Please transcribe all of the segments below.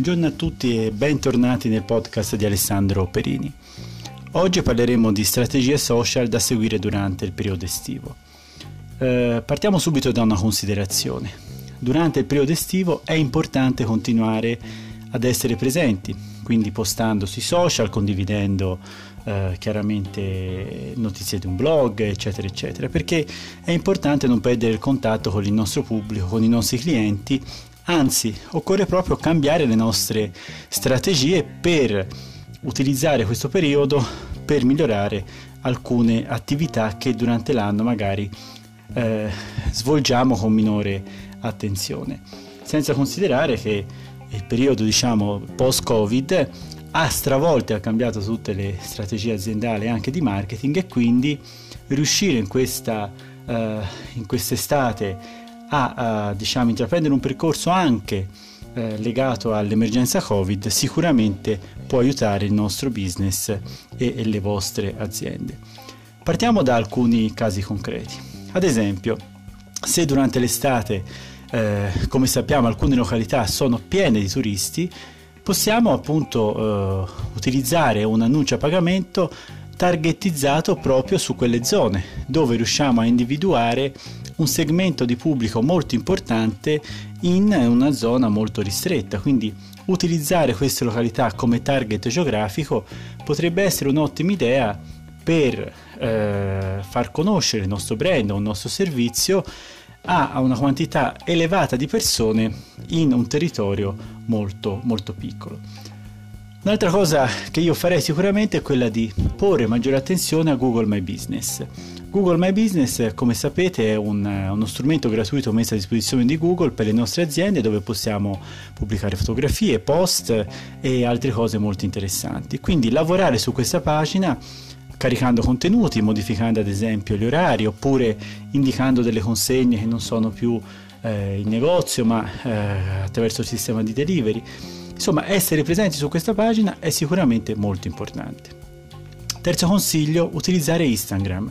Buongiorno a tutti e bentornati nel podcast di Alessandro Perini. Oggi parleremo di strategie social da seguire durante il periodo estivo. Eh, partiamo subito da una considerazione. Durante il periodo estivo è importante continuare ad essere presenti, quindi postando sui social, condividendo eh, chiaramente notizie di un blog, eccetera, eccetera, perché è importante non perdere il contatto con il nostro pubblico, con i nostri clienti, anzi occorre proprio cambiare le nostre strategie per utilizzare questo periodo per migliorare alcune attività che durante l'anno magari eh, svolgiamo con minore attenzione, senza considerare che il periodo diciamo post-Covid ha stravolto e ha cambiato tutte le strategie aziendali anche di marketing e quindi riuscire in, questa, uh, in quest'estate a uh, diciamo, intraprendere un percorso anche uh, legato all'emergenza Covid sicuramente può aiutare il nostro business e, e le vostre aziende. Partiamo da alcuni casi concreti. Ad esempio, se durante l'estate, eh, come sappiamo, alcune località sono piene di turisti, possiamo appunto eh, utilizzare un annuncio a pagamento targetizzato proprio su quelle zone dove riusciamo a individuare un segmento di pubblico molto importante in una zona molto ristretta quindi utilizzare queste località come target geografico potrebbe essere un'ottima idea per eh, far conoscere il nostro brand o il nostro servizio a una quantità elevata di persone in un territorio molto molto piccolo. Un'altra cosa che io farei sicuramente è quella di porre maggiore attenzione a Google My Business. Google My Business, come sapete, è un, uno strumento gratuito messo a disposizione di Google per le nostre aziende dove possiamo pubblicare fotografie, post e altre cose molto interessanti. Quindi lavorare su questa pagina caricando contenuti, modificando ad esempio gli orari oppure indicando delle consegne che non sono più eh, in negozio ma eh, attraverso il sistema di delivery. Insomma, essere presenti su questa pagina è sicuramente molto importante. Terzo consiglio, utilizzare Instagram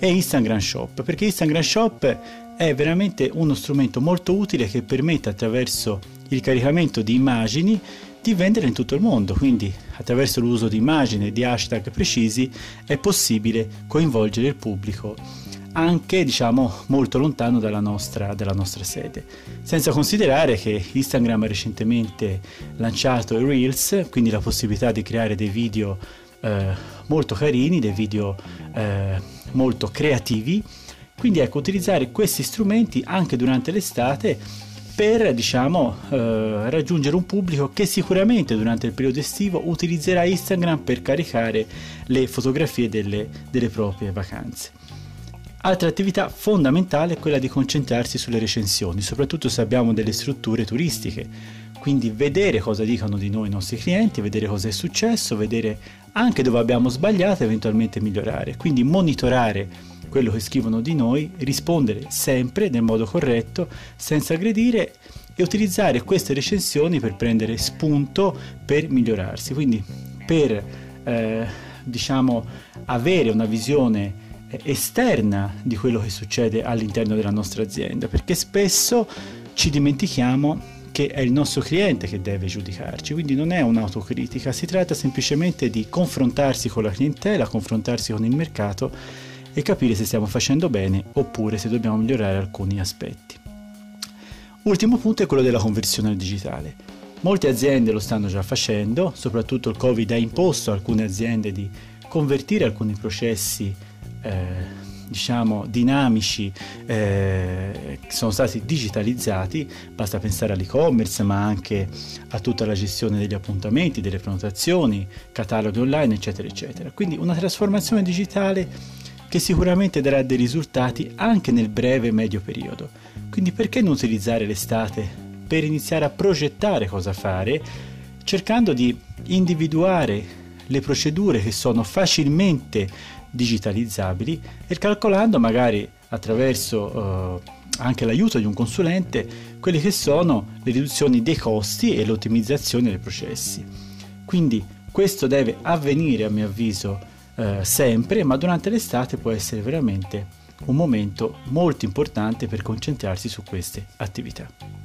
e Instagram Shop, perché Instagram Shop è veramente uno strumento molto utile che permette attraverso il caricamento di immagini di vendere in tutto il mondo, quindi attraverso l'uso di immagini e di hashtag precisi è possibile coinvolgere il pubblico anche diciamo molto lontano dalla nostra, dalla nostra sede. Senza considerare che Instagram ha recentemente lanciato i Reels, quindi la possibilità di creare dei video eh, molto carini, dei video eh, molto creativi. Quindi ecco, utilizzare questi strumenti anche durante l'estate per diciamo, eh, raggiungere un pubblico che sicuramente durante il periodo estivo utilizzerà Instagram per caricare le fotografie delle, delle proprie vacanze. Altra attività fondamentale è quella di concentrarsi sulle recensioni, soprattutto se abbiamo delle strutture turistiche, quindi vedere cosa dicono di noi i nostri clienti, vedere cosa è successo, vedere anche dove abbiamo sbagliato e eventualmente migliorare, quindi monitorare quello che scrivono di noi, rispondere sempre nel modo corretto, senza aggredire e utilizzare queste recensioni per prendere spunto per migliorarsi, quindi per eh, diciamo avere una visione esterna di quello che succede all'interno della nostra azienda, perché spesso ci dimentichiamo che è il nostro cliente che deve giudicarci, quindi non è un'autocritica, si tratta semplicemente di confrontarsi con la clientela, confrontarsi con il mercato e capire se stiamo facendo bene oppure se dobbiamo migliorare alcuni aspetti. Ultimo punto è quello della conversione al digitale. Molte aziende lo stanno già facendo, soprattutto il Covid ha imposto a alcune aziende di convertire alcuni processi eh, diciamo dinamici eh, che sono stati digitalizzati, basta pensare all'e-commerce ma anche a tutta la gestione degli appuntamenti, delle prenotazioni, cataloghi online eccetera eccetera. Quindi una trasformazione digitale che sicuramente darà dei risultati anche nel breve e medio periodo. Quindi perché non utilizzare l'estate per iniziare a progettare cosa fare, cercando di individuare le procedure che sono facilmente digitalizzabili e calcolando magari attraverso eh, anche l'aiuto di un consulente quelle che sono le riduzioni dei costi e l'ottimizzazione dei processi. Quindi questo deve avvenire a mio avviso eh, sempre, ma durante l'estate può essere veramente un momento molto importante per concentrarsi su queste attività.